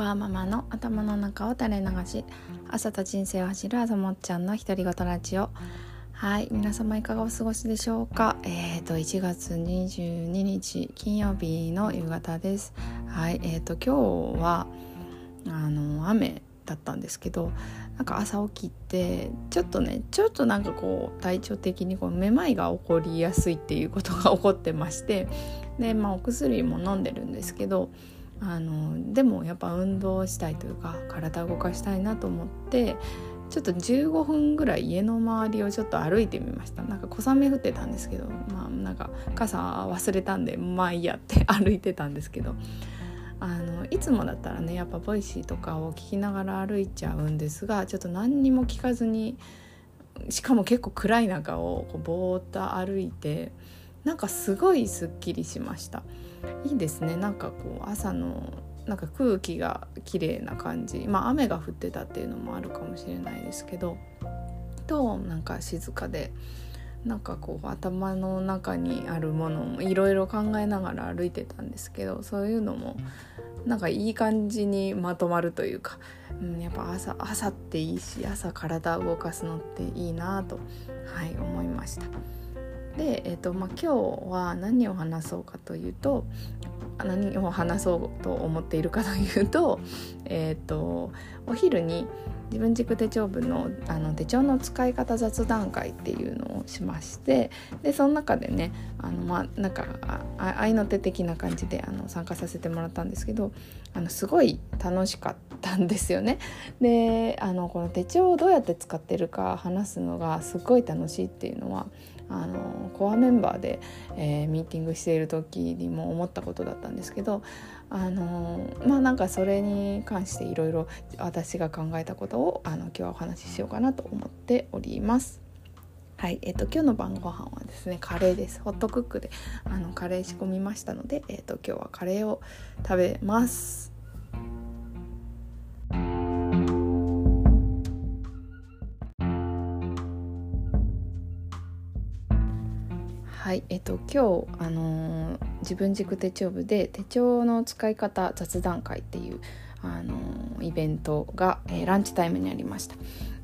ワーママの頭の中を垂れ流し朝と人生を走る朝もっちゃんの独り言ラジオ。はい皆様いかがお過ごしでしょうか？えっ、ー、と1月22日金曜日の夕方です。はいえっ、ー、と今日はあの雨だったんですけどなんか朝起きてちょっとねちょっとなんかこう体調的にこうめまいが起こりやすいっていうことが起こってましてでまあお薬も飲んでるんですけどあのでもやっぱ運動したいというか体動かしたいなと思ってちょっと15分ぐらい家の周りをちょっと歩いてみました。なんか小雨降ってたんですけどまあなんか傘忘れたんでまあいいやって 歩いてたんですけどあのいつもだったらねやっぱ Voicy とかを聞きながら歩いちゃうんですがちょっと何にも聞かずにしかも結構暗い中をこうぼーっと歩いてなんかすごいすっきりしました。いいですね。なんかこう朝のなんか空気が綺麗な感じ。まあ雨が降ってたっていうのもあるかもしれないですけど。となんか静かでなんかこう頭の中にあるものもいろいろ考えながら歩いてたんですけどそういうのもなんかいい感じにまとまるというか、うん、やっぱ朝朝っていいし朝体動かすのっていいなと、はい、思いました。で、えーとまあ、今日は何を話そうかというと何を話そうと思っているかというと,、えーと、お昼に自分軸手帳部のあの手帳の使い方雑談会っていうのをしましてでその中でねあの、まあ、なんか愛の手的な感じであの参加させてもらったんですけどあのすごい楽しかったんですよね。であのこの手帳をどうやって使ってるか話すのがすごい楽しいっていうのはあのコアメンバーで、えー、ミーティングしている時にも思ったことだったんですけどあのまあなんかそれに関していろいろ私が考えたことをあの今日はお話ししようかなと思っております。はい、えっ、と今日の晩ご飯はですねカレーです。ホットクックであのカレー仕込みましたので、えっ、と今日はカレーを食べます。はいえっと今日あのー、自分軸手帳部で手帳の使い方雑談会っていうあのー、イベントが、えー、ランチタイムにありました。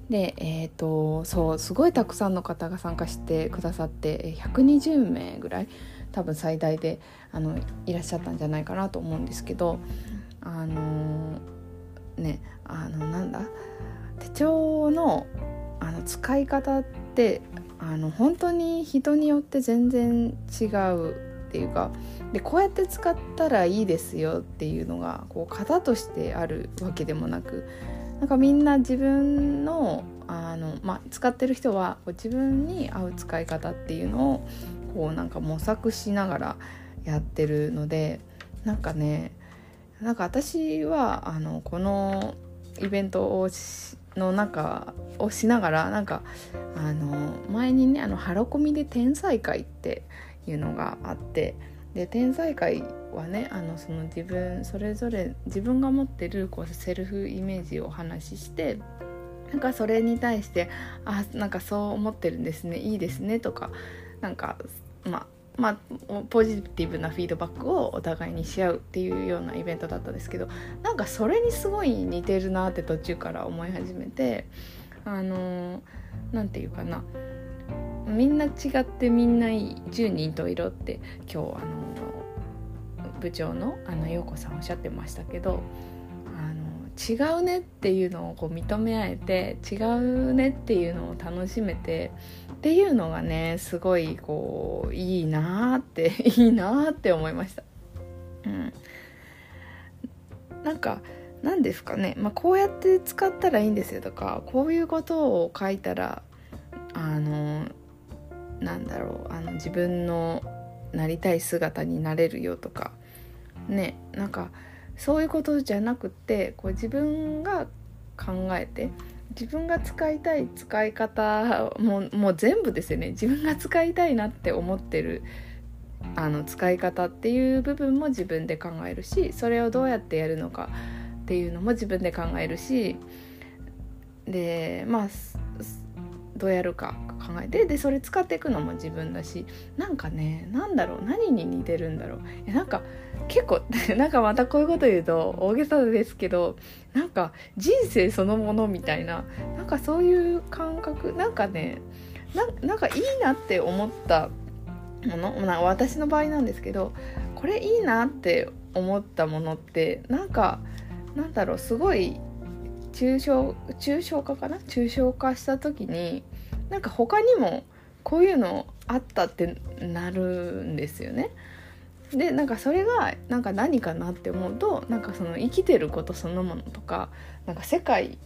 でえーと、そうすごいたくさんの方が参加してくださって120名ぐらい多分最大であのいらっしゃったんじゃないかなと思うんですけどあのねあのなんだ手帳のあの使い方ってあの本当に人によって全然違うっていうかでこうやって使ったらいいですよっていうのがこう型としてあるわけでもなくなんかみんな自分のあの、まあ、使ってる人はこう自分に合う使い方っていうのをこうなんか模索しながらやってるのでなんかねなんか私はあのこのイベントをの中をしながらなんかあの前にねあのハロコミで天才会っていうのがあってで天才会はねあのその自分それぞれ自分が持ってるこうセルフイメージをお話ししてなんかそれに対して「あなんかそう思ってるんですねいいですね」とかなんかまあまあ、ポジティブなフィードバックをお互いにし合うっていうようなイベントだったんですけどなんかそれにすごい似てるなって途中から思い始めてあの何て言うかな。みんな違ってみんないい10人と色って今日あの部長のあの陽子さんおっしゃってましたけど違うねっていうのをこう認め合えて違うねっていうのを楽しめてっていうのがねすごいこういいなーって いいなーって思いました。うん、なんか何ですかね、まあ、こうやって使ったらいいんですよとかこういうことを書いたらあのなんだろうあの自分のなりたい姿になれるよとかねなんかそういうことじゃなくてこう自分が考えて自分が使いたい使い方ももう全部ですよね。自分が使いたいなって思ってるあの使い方っていう部分も自分で考えるしそれをどうやってやるのかっていうのも自分で考えるしでまあどうやるか考えてでそれ使っていくのも自分だしなんかねなんだろう何に似てるんだろう。えなんか結構 なんかまたこういうこと言うと大げさですけどなんか人生そのものみたいななんかそういう感覚なんかねなんかいいなって思ったものな私の場合なんですけどこれいいなって思ったものってなんかなんだろうすごい抽象抽象化かな？抽象化した時になんか他にもこういうのあったってなるんですよね。でなんかそれがなんか何かなって思うとなんかその生きてることそのものとかなんか世界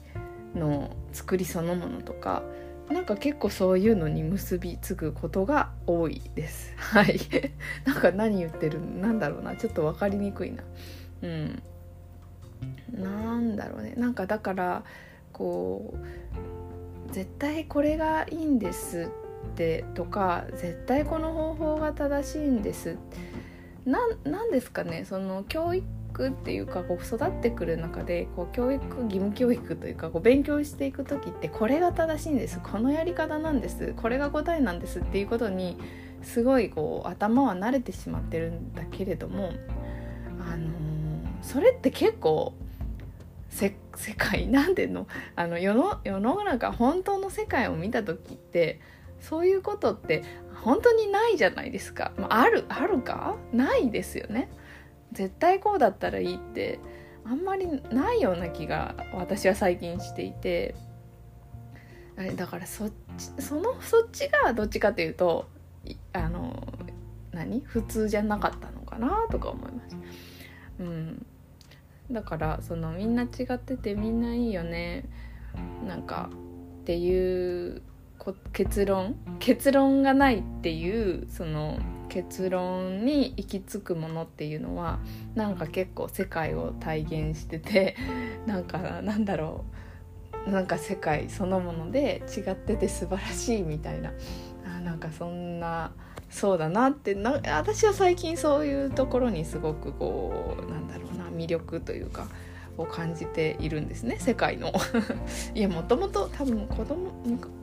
の作りそのものとかなんか結構そういうのに結びつくことが多いです。はい。なんか何言ってるなんだろうなちょっと分かりにくいな。うん。なんだろうねなんかだからこう絶対これがいいんですってとか絶対この方法が正しいんですなんですかねその教育っていうかこう育ってくる中でこう教育義務教育というかこう勉強していく時ってこれが正しいんです。このやり方なんです。これが答えなんです。っていうことにすごいこう頭は慣れてしまってるんだけれどもあのー、それって結構世界なんていうの？あの世の世の中本当の世界を見た時ってそういうことって本当にないじゃないですか、まあ、あるあるか？ないですよね。絶対こうだったらいいってあんまりないような気が私は最近していて。だからそっちそのそっちがどっちかというとあの何？普通じゃなかったのかなとか思います。うん。だからそのみんな違っててみんないいよね。なんかっていう結論？結論がないっていうその結論に行き着くものっていうのはなんか結構世界を体現してて なんかなんだろう。なんか世界そのもので違ってて素晴らしいみたいな。あなんかそんなそうだなって。な私は最近そういうところにすごくこうなんだろうな魅力というかを感じているんですね世界の。いやもともと多分子供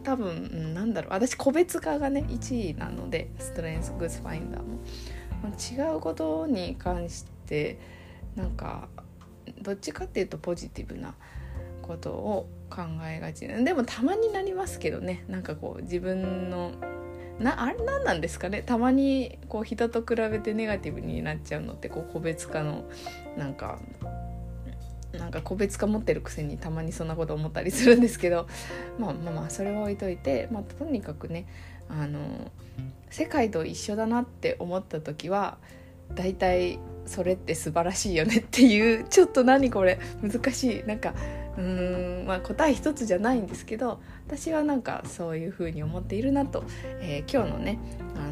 多分なんだろう。私個別化がね1位なのでストレンスグッズファインダーも違うことに関してなんかどっちかっていうとポジティブなことを考えがち。でもたまになりますけどね。なんかこう自分のなあれ何なんですかね。たまにこう人と比べてネガティブになっちゃうのってこう個別化のなんかなんか個別化持ってるくせにたまにそんなこと思ったりするんですけど まあまあまあそれは置いといて、まあ、とにかくねあの世界と一緒だなって思った時は大体それって素晴らしいよねっていう ちょっと何これ難しい。なんかうーん、まあ、答え一つじゃないんですけど私はなんかそういうふうに思っているなと、えー、今日のねあ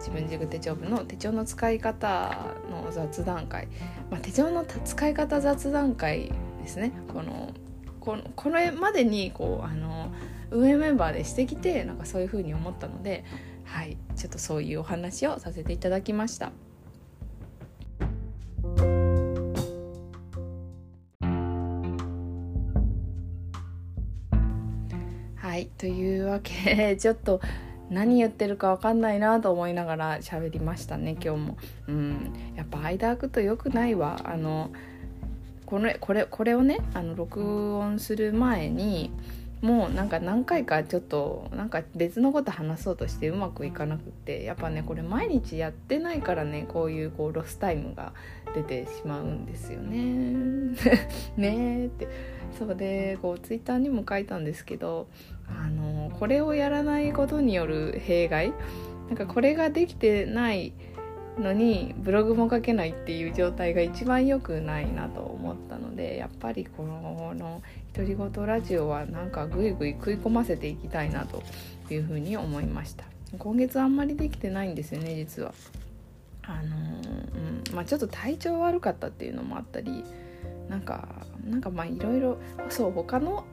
自分軸手帳部の手帳の使い方の雑談会、まあ、手帳の使い方雑談会ですね。このこのこれまでにこうあの運営メンバーでしてきてなんかそういうふうに思ったのではい。ちょっとそういうお話をさせていただきました。はい。というわけでちょっと何言ってるか分かんないなと思いながら喋りましたね今日も。うんやっぱ間空くと良くないわあのこれこれこれをねあの録音する前にもうなんか何回かちょっとなんか別のこと話そうとしてうまくいかなくってやっぱねこれ毎日やってないからねこういうこうロスタイムが出てしまうんですよね。ねってそうでこうツイッターにも書いたんですけどあのこれをやらないことによる弊害。なんかこれができてないのにブログも書けないっていう状態が一番良くないなと思ったのでやっぱりこの独り言ラジオはなんかぐいぐい食い込ませていきたいなというふうに思いました。今月あんまりできてないんですよね実は。あのうんまあちょっと体調悪かったっていうのもあったりなんかなんかまあいろいろそう他の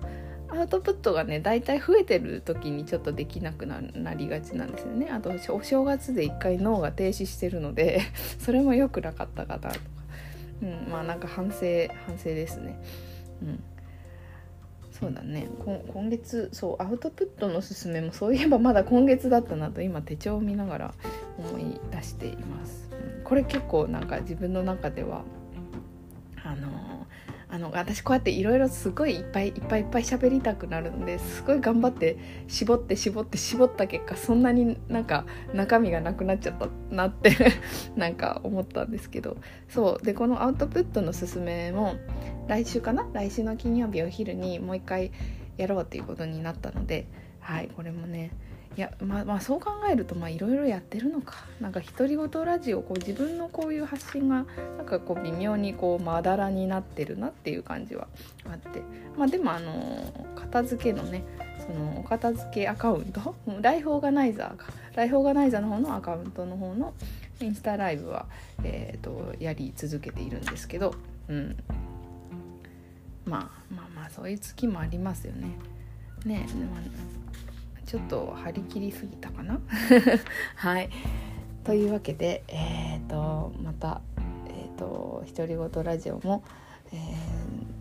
アウトプットがね大体増えてる時にちょっとできなくなりがちなんですよね。あとお正月で一回脳が停止してるので それも良くなかったかなとか、うん、まあなんか反省反省ですね。うん。そうだね。今月そうアウトプットのすすめもそういえばまだ今月だったなと今手帳を見ながら思い出しています、うん、これ結構なんか自分の中ではあのあの私こうやっていろいろすごいいっぱいいっぱいいっぱい喋りたくなるのです。ごい頑張って絞って絞って絞った結果そんなになんか中身がなくなっちゃったなって なんか思ったんですけど。そう。でこのアウトプットのすすめも来週かな？来週の金曜日お昼にもう一回やろうっていうことになったのではいこれもねいやまあ、まあそう考えるといろいろやってるのか。なんか独り言ラジオこう自分のこういう発信がなんかこう微妙にこうまだらになってるなっていう感じはあって。まあでもあの片付けのねそのお片付けアカウント？ライフオーガナイザーかライフオーガナイザーの方のアカウントの方のインスタライブは、えーと、やり続けているんですけど、うん、まあまあまあそういう月もありますよね。ねまあちょっと張り切りすぎたかな？はい。というわけでえっ、ー、とまたえっ、ー、と独り言ラジオも、え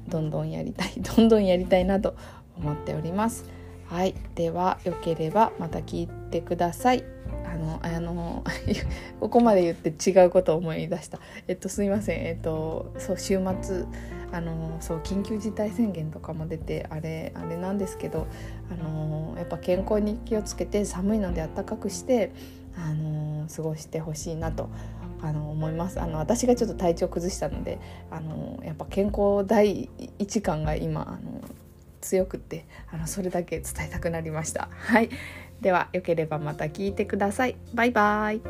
ー、どんどんやりたい どんどんやりたいなと思っております。はい。ではよければまた聞いてください。あのあの ここまで言って違うことを思い出した。えっとすいません。えっとそう週末あのそう緊急事態宣言とかも出てあれあれなんですけどあのやっぱ健康に気をつけて寒いのであったかくしてあの過ごしてほしいなとあの思います。あの私がちょっと体調崩したのであのやっぱ健康第一感が今あの強くってあのそれだけ伝えたくなりました。はい。ではよければまた聞いてください。バイバイ